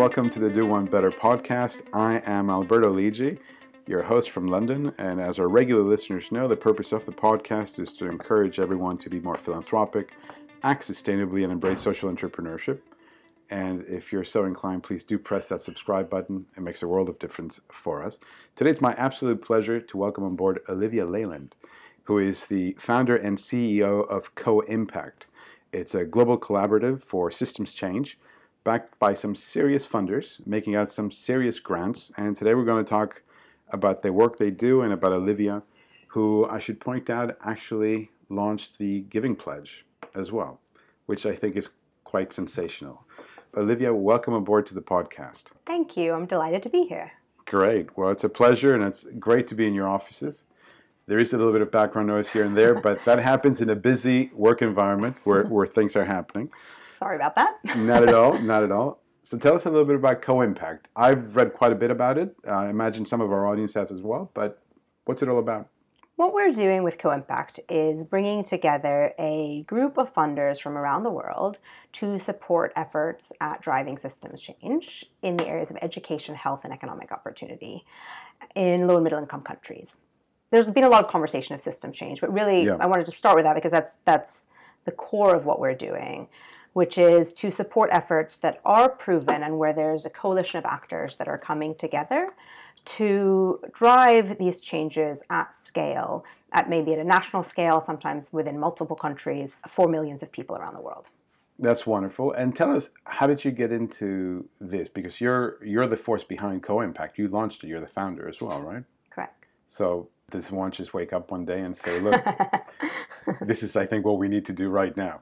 welcome to the Do One Better podcast. I am Alberto Lidji, your host from London, and as our regular listeners know, the purpose of the podcast is to encourage everyone to be more philanthropic, act sustainably, and embrace social entrepreneurship. And if you're so inclined, please do press that subscribe button. It makes a world of difference for us. Today, it's my absolute pleasure to welcome on board Olivia Leland, who is the founder and CEO of Co Impact. It's a global collaborative for systems change backed by some serious funders, making out some serious grants. And today we're going to talk about the work they do and about Olivia, who I should point out actually launched the Giving Pledge as well, which I think is quite sensational. Olivia, welcome aboard to the podcast. Thank you. I'm delighted to be here. Great. Well, it's a pleasure and it's great to be in your offices. There is a little bit of background noise here and there, but that happens in a busy work environment where, where things are happening. Sorry about that. not at all. Not at all. So tell us a little bit about Co-Impact. I've read quite a bit about it. Uh, I imagine some of our audience has as well. But what's it all about? What we're doing with Co-Impact is bringing together a group of funders from around the world to support efforts at driving systems change in the areas of education, health, and economic opportunity in low and middle income countries. There's been a lot of conversation of system change, but really, yeah. I wanted to start with that because that's that's the core of what we're doing which is to support efforts that are proven and where there's a coalition of actors that are coming together to drive these changes at scale, at maybe at a national scale, sometimes within multiple countries, for millions of people around the world. That's wonderful. And tell us, how did you get into this? Because you're you're the force behind Co-Impact. You launched it. You're the founder as well, right? Correct. So does one just wake up one day and say, "Look, this is, I think, what we need to do right now"?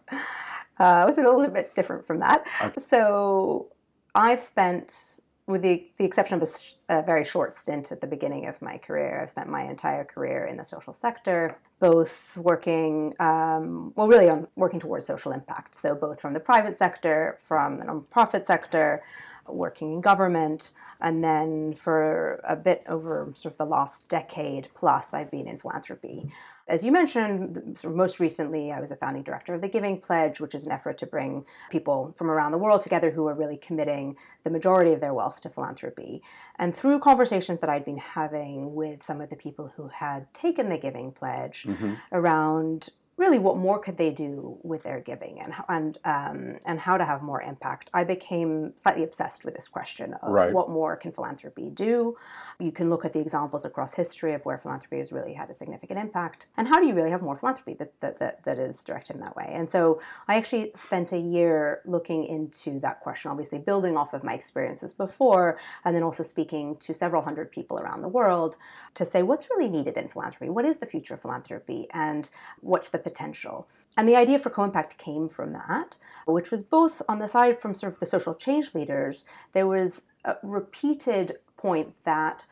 Uh, was a little bit different from that. Okay. So I've spent, with the, the exception of a, a, very short stint at the beginning of my career, I've spent my entire career in the social sector, both working, um, well, really on working towards social impact. So both from the private sector, from the nonprofit sector, working in government, and then for a bit over sort of the last decade plus, I've been in philanthropy. As you mentioned, most recently, I was the founding director of the Giving Pledge, which is an effort to bring people from around the world together who are really committing the majority of their wealth to philanthropy. And through conversations that I'd been having with some of the people who had taken the Giving Pledge mm-hmm. around really what more could they do with their giving and and um, and how to have more impact. I became slightly obsessed with this question of right. what more can philanthropy do. You can look at the examples across history of where philanthropy has really had a significant impact, and how do you really have more philanthropy that that, that, that is directed in that way. And so I actually spent a year looking into that question, obviously building off of my experiences before, and then also speaking to several hundred people around the world to say what's really needed in philanthropy, what is the future of philanthropy, and what's the potential. And the idea for co-impact came from that, which was both on the side from sort of the social change leaders, there was a repeated point that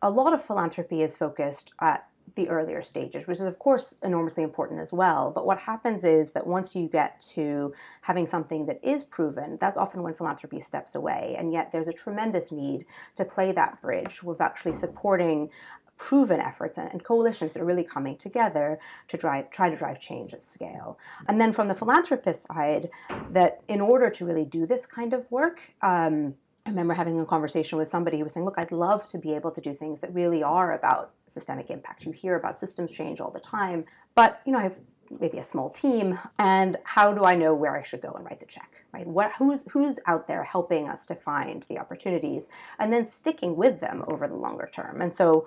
a lot of philanthropy is focused at the earlier stages, which is of course enormously important as well. But what happens is that once you get to having something that is proven, that's often when philanthropy steps away. And yet there's a tremendous need to play that bridge with actually supporting proven efforts and, and, coalitions that are really coming together to drive, try to drive change at scale. And then from the philanthropist side, that in order to really do this kind of work, um, I remember having a conversation with somebody who was saying, Look, I'd love to be able to do things that really are about systemic impact. You hear about systems change all the time, but you know, I have maybe a small team and how do i know where i should go and write the check right what who's who's out there helping us to find the opportunities and then sticking with them over the longer term and so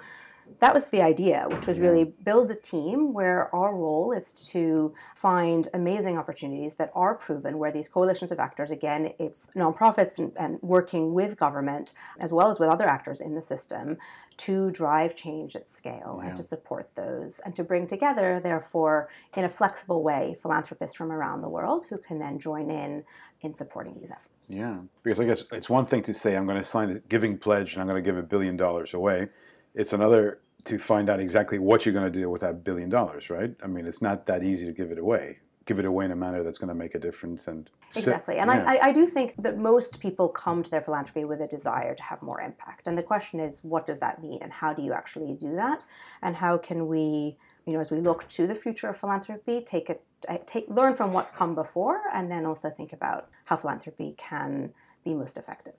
that was the idea, which was really build a team where our role is to find amazing opportunities that are proven, where these coalitions of actors, again, it's nonprofits and, and working with government as well as with other actors in the system to drive change at scale yeah. and to support those and to bring together, therefore, in a flexible way, philanthropists from around the world who can then join in in supporting these efforts. Yeah, because I guess it's one thing to say, I'm going to sign the giving pledge and I'm going to give a billion dollars away it's another to find out exactly what you're going to do with that billion dollars, right? I mean, it's not that easy to give it away. Give it away in a manner that's going to make a difference, and exactly. And yeah. I, I do think that most people come to their philanthropy with a desire to have more impact. And the question is, what does that mean, and how do you actually do that, and how can we, you know, as we look to the future of philanthropy, take it, eh, take learn from what's come before, and then also think about how philanthropy can be most effective.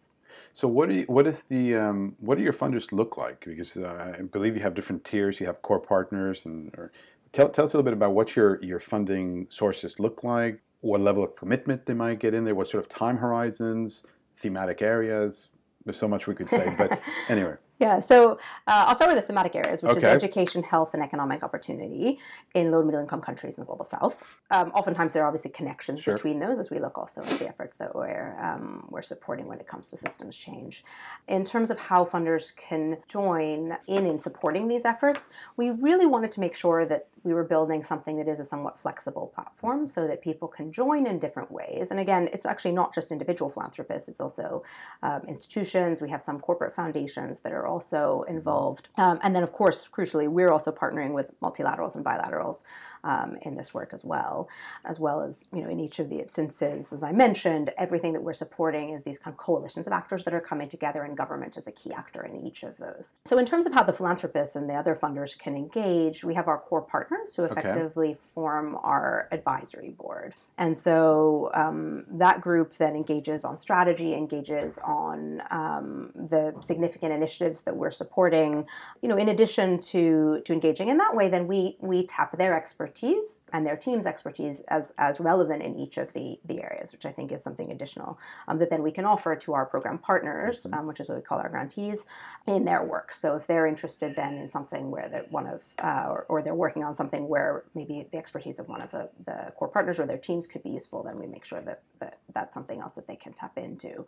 So what do you, what is the um, what do your funders look like? Because uh, I believe you have different tiers. You have core partners, and or, tell tell us a little bit about what your your funding sources look like. What level of commitment they might get in there. What sort of time horizons, thematic areas. There's so much we could say, but anyway. Yeah, so uh, I'll start with the thematic areas, which okay. is education, health, and economic opportunity in low and middle income countries in the global south. Um, oftentimes, there are obviously connections sure. between those as we look also at the efforts that we're, um, we're supporting when it comes to systems change. In terms of how funders can join in in supporting these efforts, we really wanted to make sure that we were building something that is a somewhat flexible platform so that people can join in different ways. And again, it's actually not just individual philanthropists, it's also um, institutions. We have some corporate foundations that are also involved. Um, and then, of course, crucially, we're also partnering with multilaterals and bilaterals um, in this work as well, as well as, you know, in each of the instances, as I mentioned, everything that we're supporting is these kind of coalitions of actors that are coming together, and government is a key actor in each of those. So, in terms of how the philanthropists and the other funders can engage, we have our core partners partners who effectively okay. form our advisory board. And so um, that group then engages on strategy, engages on um, the significant initiatives that we're supporting. You know, in addition to to engaging in that way, then we we tap their expertise and their team's expertise as as relevant in each of the the areas, which I think is something additional um, that then we can offer to our program partners, mm-hmm. um, which is what we call our grantees, in their work. So if they're interested then in something where that one of uh, or, or they're working on something something where maybe the expertise of one of the, the core partners or their teams could be useful, then we make sure that, that that's something else that they can tap into.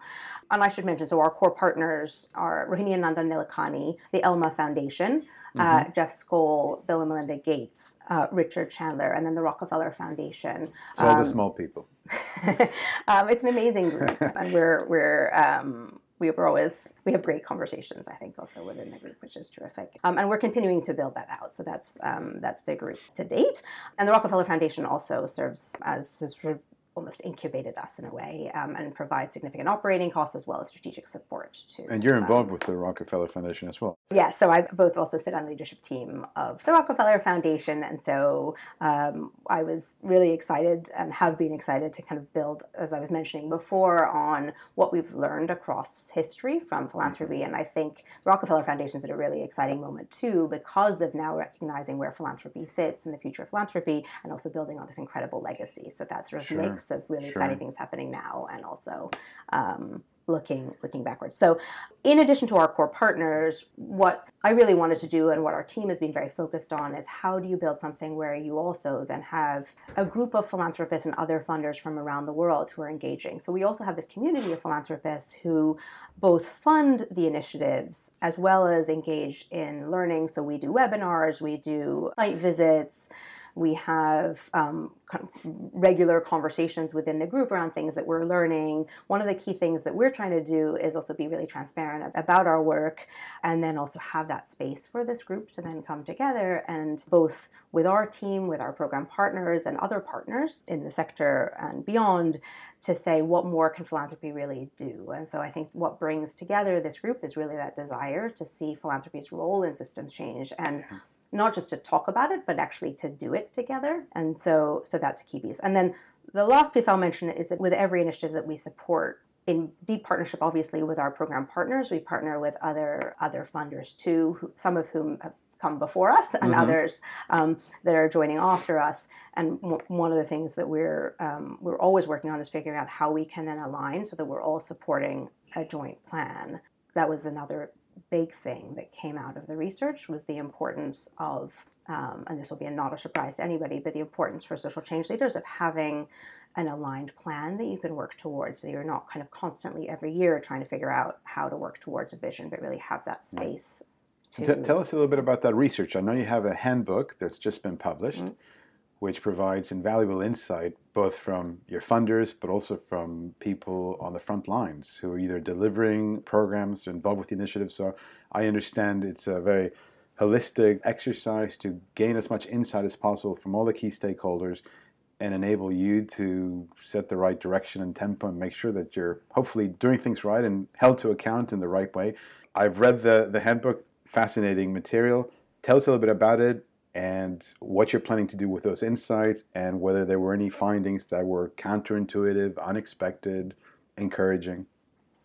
And I should mention, so our core partners are Rohini Nandan The Elma Foundation, uh, mm-hmm. uh, Jeff Skoll, Bill and Melinda Gates, uh, Richard Chandler, and then the Rockefeller Foundation. So um, all the um, small people. um, it's an amazing group, and we're we're um, we were always we have great conversations i think also within the group which is terrific um, and we're continuing to build that out so that's um, that's the group to date and the rockefeller foundation also serves as sort of almost incubated us in a way um, and provide significant operating costs as well as strategic support to. And you're involved um, with the Rockefeller Foundation as well. Yeah, so I both also sit on the leadership team of the Rockefeller Foundation, and so um, I was really excited and have been excited to kind of build, as I was mentioning before, on what we've learned across history from philanthropy. And I think the Rockefeller Foundation is at a really exciting moment too, because of now recognizing where philanthropy sits in the future of philanthropy, and also building on this incredible legacy. So that sort of sure. makes of really sure. exciting things happening now and also um, looking looking backwards. So, in addition to our core partners, what I really wanted to do and what our team has been very focused on is how do you build something where you also then have a group of philanthropists and other funders from around the world who are engaging. So we also have this community of philanthropists who both fund the initiatives as well as engage in learning. So we do webinars, we do site visits we have um, regular conversations within the group around things that we're learning. One of the key things that we're trying to do is also be really transparent about our work and then also have that space for this group to then come together and both with our team, with our program partners, and other partners in the sector and beyond to say what more can philanthropy really do. And so I think what brings together this group is really that desire to see philanthropy's role in systems change and not just to talk about it, but actually to do it together. And so, so that's a key piece. And then the last piece I'll mention is that with every initiative that we support, in deep partnership, obviously, with our program partners, we partner with other other funders too, who, some of whom have come before us, and mm-hmm. others um, that are joining after us. And w- one of the things that we're um, we're always working on is figuring out how we can then align so that we're all supporting a joint plan. That was another big thing that came out of the research was the importance of, um, and this will be not a surprise to anybody, but the importance for social change leaders of having an aligned plan that you can work towards so you're not kind of constantly every year trying to figure out how to work towards a vision, but really have that space. To... tell us a little bit about that research. I know you have a handbook that's just been published. Mm-hmm which provides invaluable insight both from your funders but also from people on the front lines who are either delivering programs or involved with the initiative. So I understand it's a very holistic exercise to gain as much insight as possible from all the key stakeholders and enable you to set the right direction and tempo and make sure that you're hopefully doing things right and held to account in the right way. I've read the, the handbook, fascinating material. Tell us a little bit about it, and what you're planning to do with those insights and whether there were any findings that were counterintuitive, unexpected, encouraging.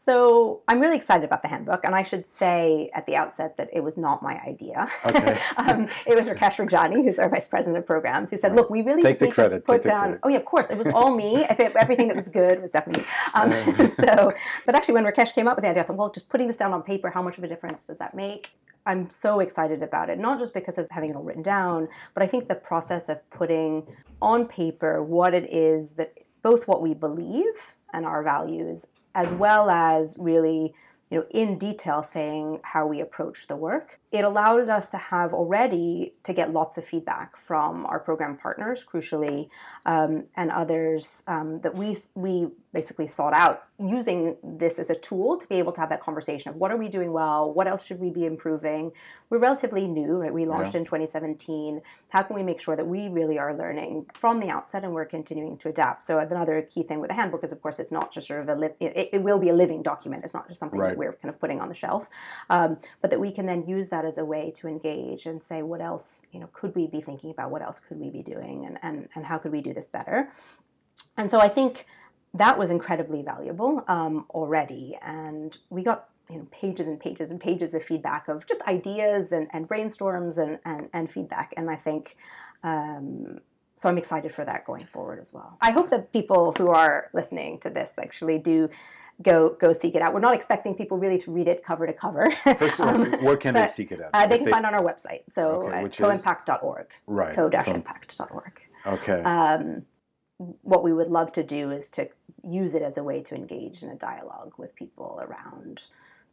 So I'm really excited about the handbook, and I should say at the outset that it was not my idea. Okay. um, it was Rakesh Rajani, who's our vice president of programs, who said, "Look, we really Take just need credit. to put Take down." Oh yeah, of course, it was all me. If it, everything that was good was definitely. Um, so, but actually, when Rakesh came up with the idea, I thought, well, just putting this down on paper, how much of a difference does that make? I'm so excited about it, not just because of having it all written down, but I think the process of putting on paper what it is that both what we believe and our values as well as really you know in detail saying how we approach the work it allowed us to have already to get lots of feedback from our program partners crucially um, and others um, that we we basically sought out using this as a tool to be able to have that conversation of what are we doing well what else should we be improving? We're relatively new right? We launched yeah. in 2017 how can we make sure that we really are learning from the outset and we're continuing to adapt? So another key thing with the handbook is of course it's not just sort of a li- it, it will be a living document. It's not just something right. that we're kind of putting on the shelf. Um, but that we can then use that as a way to engage and say what else you know could we be thinking about? What else could we be doing? And and, and how could we do this better? And so i think that was incredibly valuable um, already. And we got you know pages and pages and pages of feedback of just ideas and, and brainstorms and, and, and feedback. And i think um, so i'm excited for that going forward as well i hope that people who are listening to this actually do go go seek it out. We're not expecting people really to read it cover to cover. First of all, um, where can they seek it out? Uh, they can they... find on our website, so okay, coimpact.org. Right. Co-impact.org. Okay. Um, what we would love to do is to use it as a way to engage in a dialogue with people around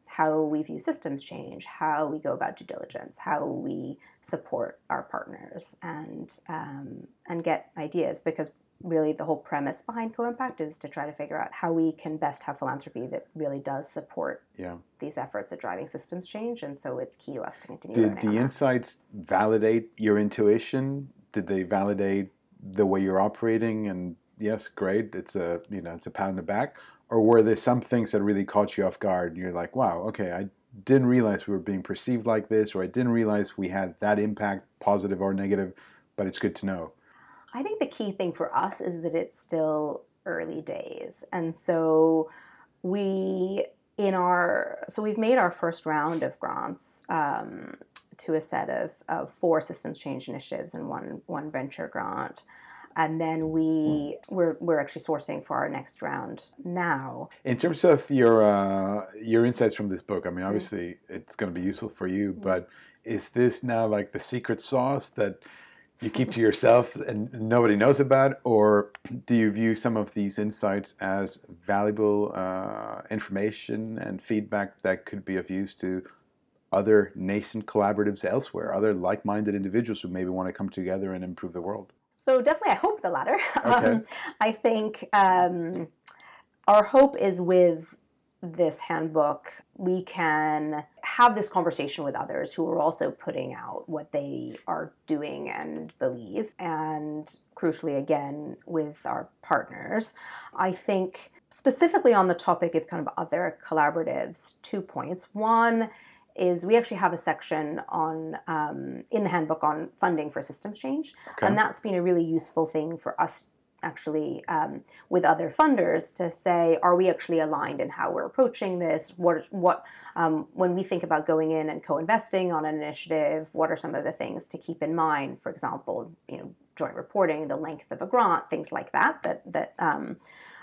how we view systems change, how we go about due diligence, how we support our partners, and um, and get ideas because really the whole premise behind co-impact is to try to figure out how we can best have philanthropy that really does support yeah. these efforts at driving systems change and so it's key to us to continue did the insights validate your intuition? Did they validate the way you're operating? And yes great it's a you know it's a pat on the back or were there some things that really caught you off guard and you're like wow okay i didn't realize we were being perceived like this or i didn't realize we had that impact positive or negative but it's good to know I think the key thing for us is that it's still early days. And so we, in our, so we've made our first round of grants um, to a set of, of four systems change initiatives and one, one venture grant and then we we're, we're actually sourcing for our next round now in terms of your uh, your insights from this book i mean mm-hmm. obviously mm-hmm. it's going to be useful for you mm-hmm. but is this now like the secret sauce that you keep to yourself and nobody knows about, or do you view some of these insights as valuable uh, information and feedback that could be of use to other nascent collaboratives elsewhere, other like minded individuals who maybe want to come together and improve the world? So, definitely, I hope the latter. Okay. Um, I think um, our hope is with this handbook, we can have this conversation with others who are also putting out what they are doing and believe. And crucially, again, with our partners. I think specifically on the topic of kind of other collaboratives, two points. One, is we actually have a section on um, in the handbook on funding for systems change, okay. and that's been a really useful thing for us actually um, with other funders to say, are we actually aligned in how we're approaching this? What what um, when we think about going in and co-investing on an initiative, what are some of the things to keep in mind? For example, you know, joint reporting, the length of a grant, things like that. That that um,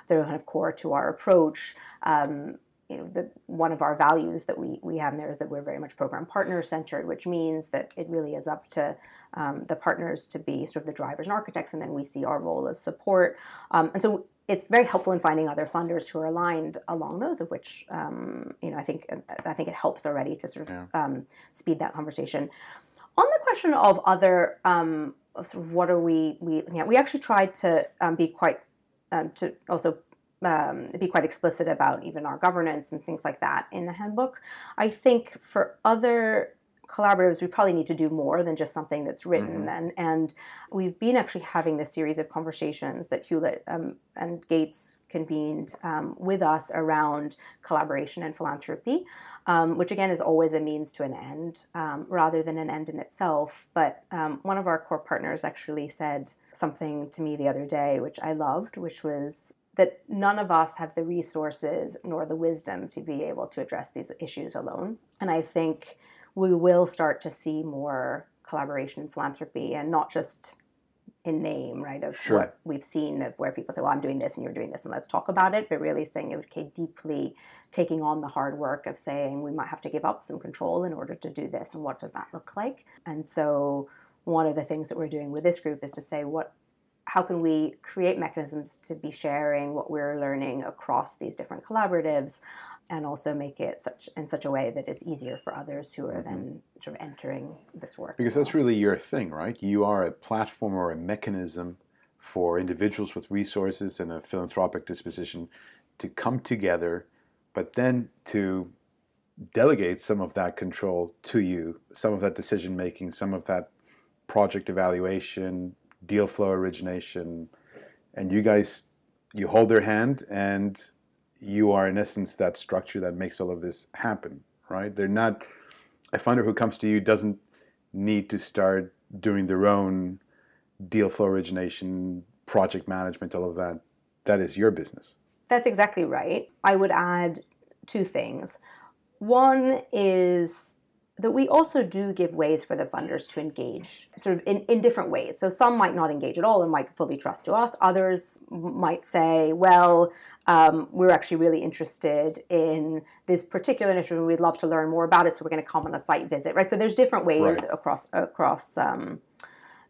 they're kind of core to our approach. Um, you know, the, one of our values that we, we have in there is that we're very much program partner centered, which means that it really is up to um, the partners to be sort of the drivers and architects, and then we see our role as support. Um, and so it's very helpful in finding other funders who are aligned along those, of which um, you know I think I think it helps already to sort of yeah. Um, speed that conversation. On the question of other um, sort of what are we we we actually tried to um, be quite to also um, be quite explicit about even our governance and things like that in the handbook. I think for other collaboratives, we probably need to do more than just something that's written. Mm-hmm. And and we've been actually having this series of conversations that Hewlett um, and Gates convened um, with us around collaboration and philanthropy, um, which again is always a means to an end um, rather than an end in itself. But um, one of our core partners actually said something to me the other day, which I loved, which was that none of us have the resources nor the wisdom to be able to address these issues alone. And I think we will start to see more collaboration in philanthropy and not just in name, right, of sure. what we've seen of where people say, well, I'm doing this and you're doing this and let's talk about it, but really saying, okay, deeply taking on the hard work of saying we might have to give up some control in order to do this and what does that look like? And so one of the things that we're doing with this group is to say what how can we create mechanisms to be sharing what we're learning across these different collaboratives and also make it such in such a way that it's easier for others who are then mm-hmm. sort of entering this work because that's really your thing right you are a platform or a mechanism for individuals with resources and a philanthropic disposition to come together but then to delegate some of that control to you some of that decision making some of that project evaluation deal flow origination, and you guys you hold their hand and you are in essence that structure that makes all of this happen, right? They're not a funder who comes to you doesn't need to start doing their own deal flow origination, project management, all of that. That is your business. That's exactly right. I would add two things. One is that we also do give ways for the funders to engage sort of in, in different ways. So some might not engage at all and might fully trust to us. Others might say, well, um, we're actually really interested in this particular initiative and we'd love to learn more about it. So we're going to come on a site visit, right? So there's different ways right. across, across um,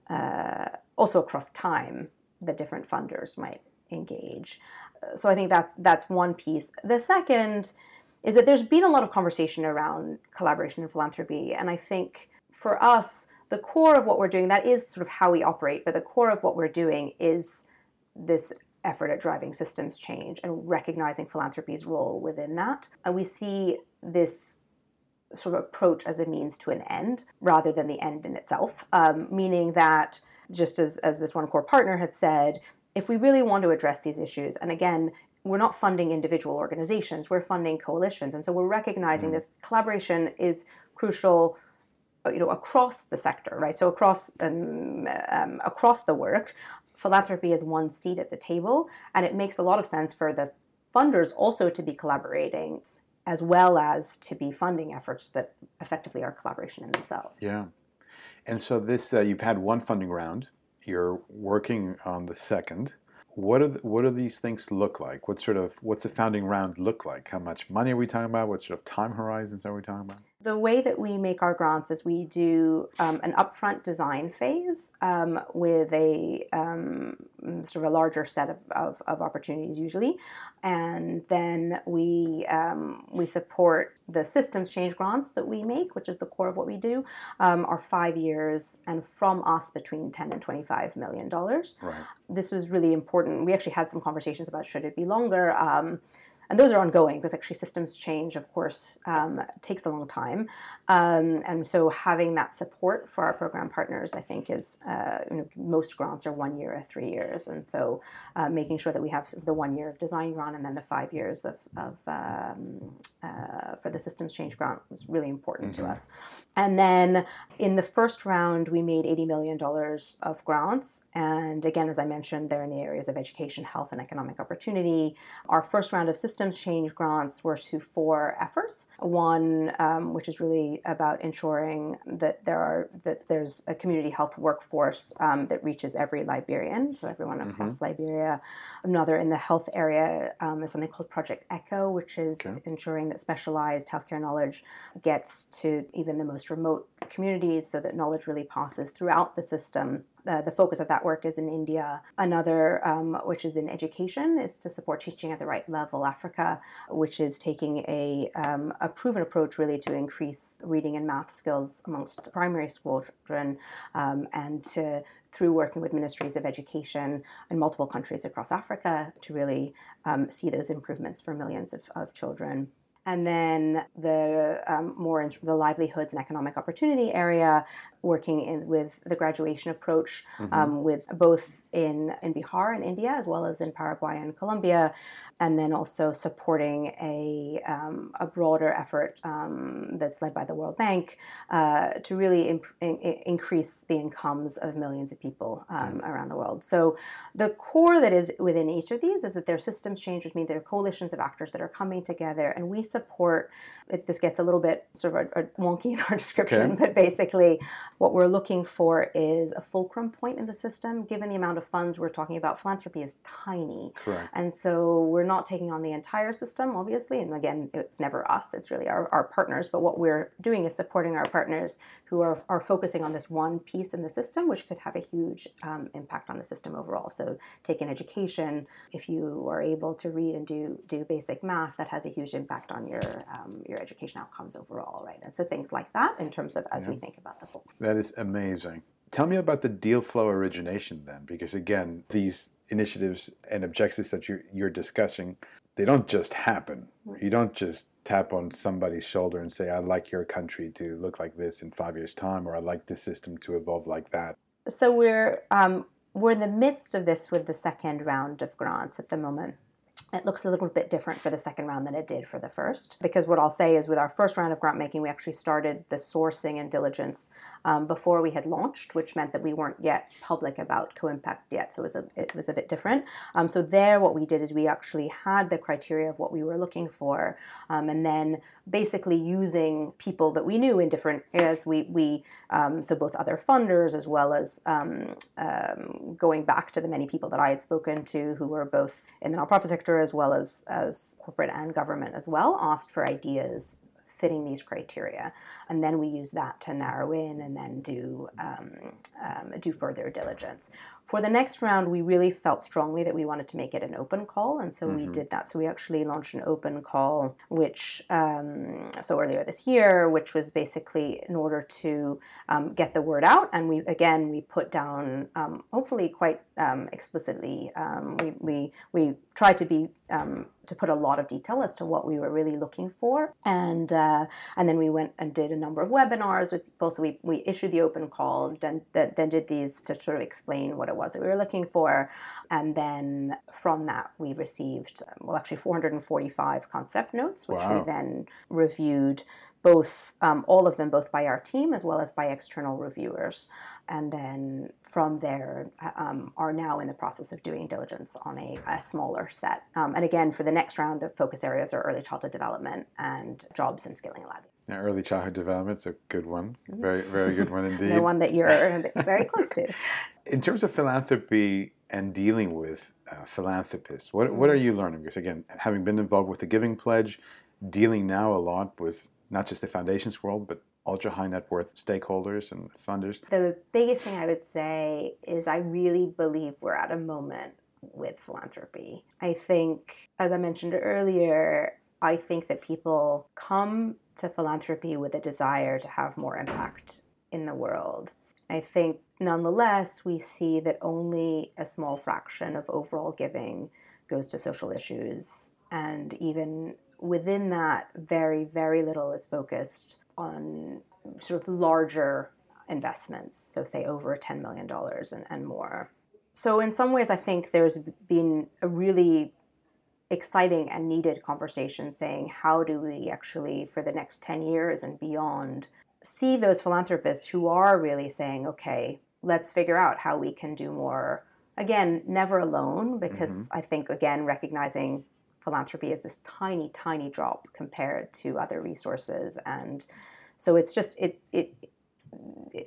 uh, also across time that different funders might engage. So I think that's, that's one piece. The second is that there's been a lot of conversation around collaboration and philanthropy. And I think for us, the core of what we're doing, that is sort of how we operate, but the core of what we're doing is this effort at driving systems change and recognizing philanthropy's role within that. And we see this sort of approach as a means to an end rather than the end in itself, um, meaning that just as, as this one core partner had said, if we really want to address these issues, and again, we're not funding individual organizations, we're funding coalitions. And so we're recognizing mm. this collaboration is crucial uh, you know across the sector right? So across um, um, across the work philanthropy is one seat at the table and it makes a lot of sense for the funders also to be collaborating as well as to be funding efforts that effectively are collaboration in themselves. Yeah. And so this uh, you've had one funding round. You're working on the second what are the, what do these things look like? What sort of what's the founding round look like? How much money are we talking about? What sort of time horizons are we talking about? The way that we make our grants is we do um, an upfront design phase um, with a um, sort of a larger set of, of, of, opportunities usually, and then we um, we support the systems change grants that we make, which is the core of what we do, um, are five years and from us between ten and twenty five million dollars. Right. This was really important. We actually had some conversations about should it be longer. And those are ongoing because actually systems change, of course, um, takes a long time. Um, and so having that support for our program partners, I think, is uh, you know, most grants are one year or three years, and so uh, making sure that we have the one year of design grant and then the five years of, of um, uh, for the systems change grant was really important mm-hmm. to us. And then in the first round, we made eighty million dollars of grants, and again, as I mentioned, they're in the areas of education, health, and economic opportunity. Our first round of systems change grants were to four efforts. One, um, which is really about ensuring that there are that there's a community health workforce um, that reaches every Liberian, so everyone mm-hmm. across Liberia. Another in the health area um, is something called Project Echo, which is okay. ensuring that specialized healthcare knowledge gets to even the most remote communities, so that knowledge really passes throughout the system uh, the focus of that work is in India. Another, um, which is in education, is to support teaching at the right level Africa, which is taking a, um, a proven approach really to increase reading and math skills amongst primary school children um, and to through working with ministries of education in multiple countries across Africa to really um, see those improvements for millions of, of children. And then the um, more in the livelihoods and economic opportunity area, working in, with the graduation approach, mm-hmm. um, with both in in Bihar and India as well as in Paraguay and Colombia, and then also supporting a um, a broader effort um, that's led by the World Bank uh, to really imp- in- increase the incomes of millions of people mm-hmm. around the world. So the core that is within each of these is that there are systems change, which means there are coalitions of actors that are coming together, and we support. It, this gets a little bit sort of a, a wonky in our description, okay. but basically, what we're looking for is a fulcrum point in the system. Given the amount of funds we're talking about, philanthropy is tiny, Correct. and so we're not taking on the entire system, obviously. And again, it's never us; it's really our, our partners. But what we're doing is supporting our partners who are are focusing on this one piece in the system, which could have a huge um, impact on the system overall. So, take an education. If you are able to read and do do basic math, that has a huge impact on your um, your education outcomes overall, right? And so things like that, in terms of as yeah. we think about the whole. That is amazing. Tell me about the deal flow origination then, because again, these initiatives and objectives that you're, you're discussing, they don't just happen. You don't just tap on somebody's shoulder and say, I'd like your country to look like this in five years' time, or I'd like this system to evolve like that. So we're um, we're in the midst of this with the second round of grants at the moment. It looks a little bit different for the second round than it did for the first. Because what I'll say is, with our first round of grant making, we actually started the sourcing and diligence um, before we had launched, which meant that we weren't yet public about co-impact yet. So it was a, it was a bit different. Um, so there, what we did is we actually had the criteria of what we were looking for, um, and then basically using people that we knew in different areas. We we um, so both other funders as well as um, um, going back to the many people that I had spoken to who were both in the nonprofit sector as well as as corporate and government as well, asked for ideas fitting these criteria, and then we use that to narrow in and then do um, um, do further diligence. For the next round, we really felt strongly that we wanted to make it an open call, and so mm-hmm. we did that. So we actually launched an open call, which um, so earlier this year, which was basically in order to um, get the word out. And we again we put down, um, hopefully quite um, explicitly, um, we we we tried to be um, to put a lot of detail as to what we were really looking for, and uh, and then we went and did a number of webinars with people. So we we issued the open call, then then did these to sort of explain what it was that we were looking for. And then from that, we received, well, actually 445 concept notes, which wow. we then reviewed both um, all of them both by our team as well as by external reviewers and then from there uh, um, are now in the process of doing diligence on a, a smaller set um, and again for the next round the focus areas are early childhood development and jobs and skilling lab yeah, early childhood development's a good one mm-hmm. very very good one indeed the one that you're very close to in terms of philanthropy and dealing with uh, philanthropists what, what are mm-hmm. you learning because again having been involved with the giving pledge dealing now a lot with not just the foundations world, but ultra high net worth stakeholders and funders? The biggest thing I would say is I really believe we're at a moment with philanthropy. I think, as I mentioned earlier, I think that people come to philanthropy with a desire to have more impact in the world. I think, nonetheless, we see that only a small fraction of overall giving goes to social issues. And even within that, very, very little is focused on sort of larger investments, so say over $10 million and, and more. So, in some ways, I think there's been a really exciting and needed conversation saying, how do we actually, for the next 10 years and beyond, see those philanthropists who are really saying, okay, let's figure out how we can do more. Again, never alone, because mm-hmm. I think, again, recognizing philanthropy is this tiny, tiny drop compared to other resources. And so it's just, it, it,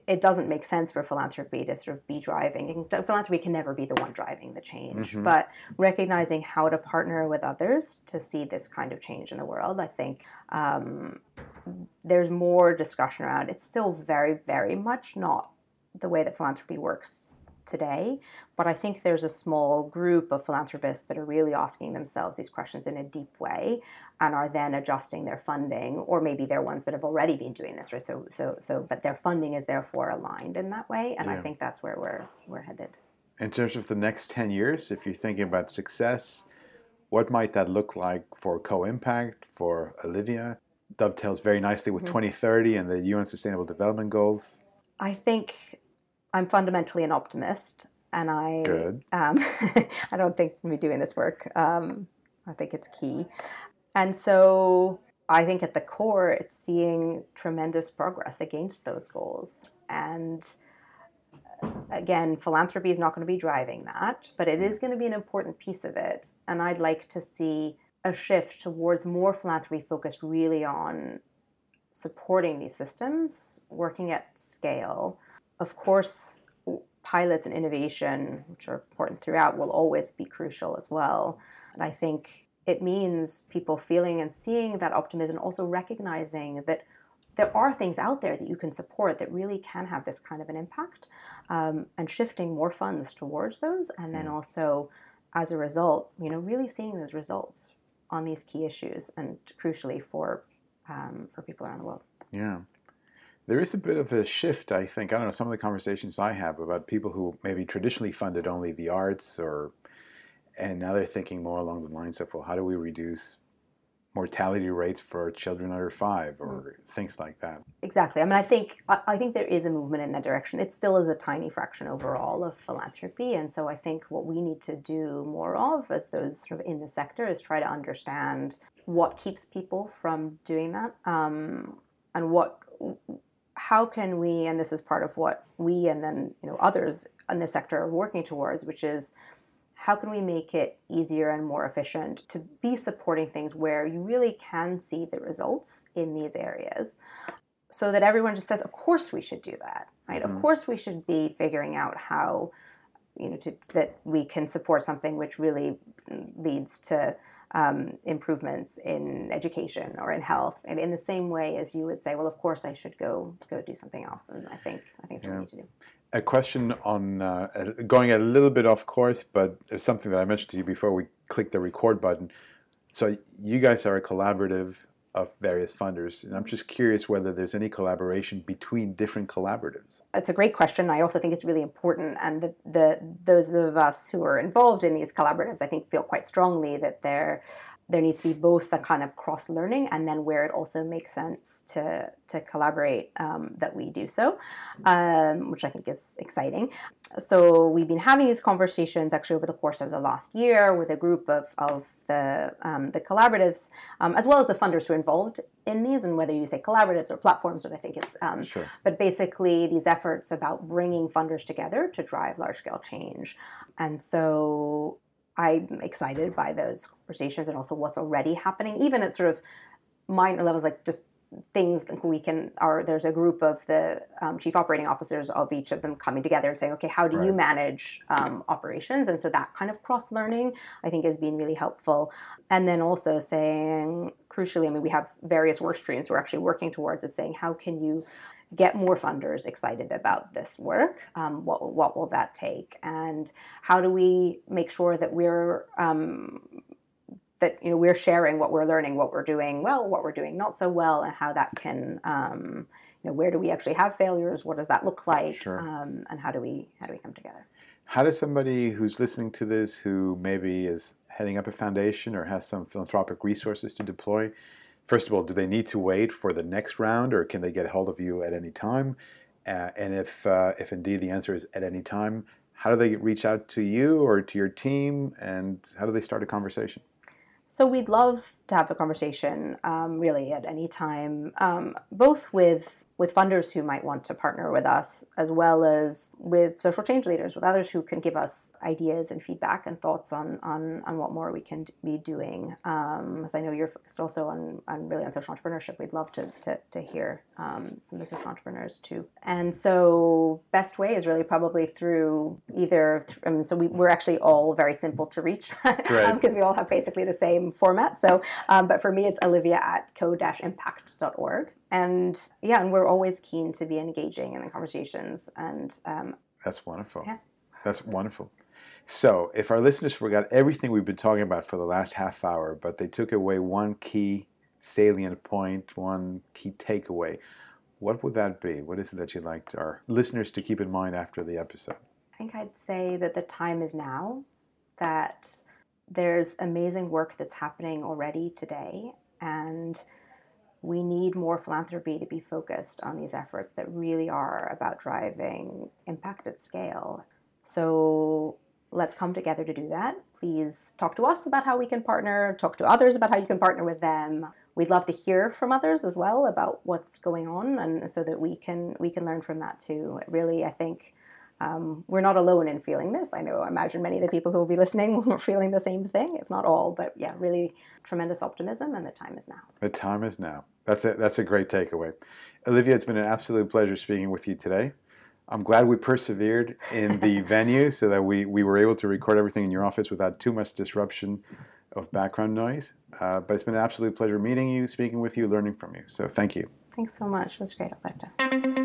it doesn't make sense for philanthropy to sort of be driving. Philanthropy can never be the one driving the change, mm-hmm. but recognizing how to partner with others to see this kind of change in the world, I think um, there's more discussion around. It's still very, very much not the way that philanthropy works today. But I think there's a small group of philanthropists that are really asking themselves these questions in a deep way and are then adjusting their funding, or maybe they're ones that have already been doing this, right? So, so, so, but their funding is therefore aligned in that way, and yeah. I think that's where we're we're headed. In terms of the next ten years, if you're thinking about success, What might that look like for Co-Impact, for Olivia? Dovetails very nicely with mm-hmm. 2030 and the UN Sustainable Development Goals. I think I'm fundamentally an optimist, and I um, I don't think me doing this work. Um, I think it's key, and so I think at the core, it's seeing tremendous progress against those goals. And uh, again, philanthropy is not going to be driving that, but it is going to be an important piece of it. And I'd like to see a shift towards more philanthropy focused really on supporting these systems, working at scale. Of course, pilots and innovation, which are important throughout, will always be crucial as well. And I think it means people feeling and seeing that optimism, also recognizing that there are things out there that you can support that really can have this kind of an impact, um, and shifting more funds towards those, and then also, as a result, you know, really seeing those results on these key issues, and crucially for um, for people around the world. Yeah. There is a bit of a shift, I think. I don't know, some of the conversations I have about people who maybe traditionally funded only the arts or and now they're thinking more along the lines of, well, how do we reduce mortality rates for children under five or mm. things like that? Exactly. I mean, I think I think there is a movement in that direction. It still is a tiny fraction overall of philanthropy, and so I think what we need to do more of, as those sort of in the sector, is try to understand what keeps people from doing that, um, and what how can we and this is part of what we and then you know others in the sector are working towards which is how can we make it easier and more efficient to be supporting things where you really can see the results in these areas so that everyone just says of course we should do that right mm-hmm. of course we should be figuring out how you know to, that we can support something which really leads to um, improvements in education or in health and in the same way as you would say well of course i should go go do something else and i think i think it's what yeah. we need to do a question on uh, going a little bit off course, but it's something that I mentioned to you before we click the record button. So you guys are a collaborative of various funders, and I'm just curious whether there's any collaboration between different collaboratives. That's a great question. I also think it's really important, and the, the those of us who are involved in these collaboratives, I think, feel quite strongly that they're there needs to be both a kind of cross learning and then where it also makes sense to to collaborate um, that we do so um, which i think is exciting so we've been having these conversations actually over the course of the last year with a group of, of the um, the collaboratives um, as well as the funders who are involved in these and whether you say collaboratives or platforms but i think it's um, sure. but basically these efforts about bringing funders together to drive large scale change and so I'm excited by those conversations and also what's already happening, even at sort of minor levels, like just things that we can are there's a group of the um, chief operating officers of each of them coming together and saying okay how do right. you manage um, operations and so that kind of cross learning i think has been really helpful and then also saying crucially i mean we have various work streams we're actually working towards of saying how can you get more funders excited about this work? Um, what, what will that take? And how do we make sure that we're um, that you know we're sharing what we're learning, what we're doing well, what we're doing not so well, and how that can um, you know where do we actually have failures? What does that look like? Sure. Um, and how do we how do we come together? How does somebody who's listening to this, who maybe is heading up a foundation or has some philanthropic resources to deploy, first of all, do they need to wait for the next round, or can they get hold of you at any time? Uh, and if uh, if indeed the answer is at any time, how do they reach out to you or to your team, and how do they start a conversation? So we'd love to have a conversation, um, really, at any time, um, both with with funders who might want to partner with us, as well as with social change leaders, with others who can give us ideas and feedback and thoughts on on, on what more we can be doing. Um, as I know you're focused also on, on really on social entrepreneurship, we'd love to to, to hear um, from the social entrepreneurs too. And so, best way is really probably through either. I mean, so we, we're actually all very simple to reach because right. we all have basically the same format. So, um, but for me, it's Olivia at co-impact.org and yeah, and we're always keen to be engaging in the conversations. And um, that's wonderful. Yeah. That's wonderful. So, if our listeners forgot everything we've been talking about for the last half hour, but they took away one key salient point, one key takeaway, what would that be? What is it that you'd like our listeners to keep in mind after the episode? I think I'd say that the time is now, that there's amazing work that's happening already today, and we need more philanthropy to be focused on these efforts that really are about driving impact at scale. So let's come together to do that. Please talk to us about how we can partner, talk to others about how you can partner with them. We'd love to hear from others as well about what's going on and so that we can we can learn from that too. Really, I think um, we're not alone in feeling this. I know, I imagine many of the people who will be listening are feeling the same thing, if not all. But yeah, really tremendous optimism, and the time is now. The time is now. That's a, that's a great takeaway. Olivia, it's been an absolute pleasure speaking with you today. I'm glad we persevered in the venue so that we, we were able to record everything in your office without too much disruption of background noise. Uh, but it's been an absolute pleasure meeting you, speaking with you, learning from you. So thank you. Thanks so much. It was great, Alberto.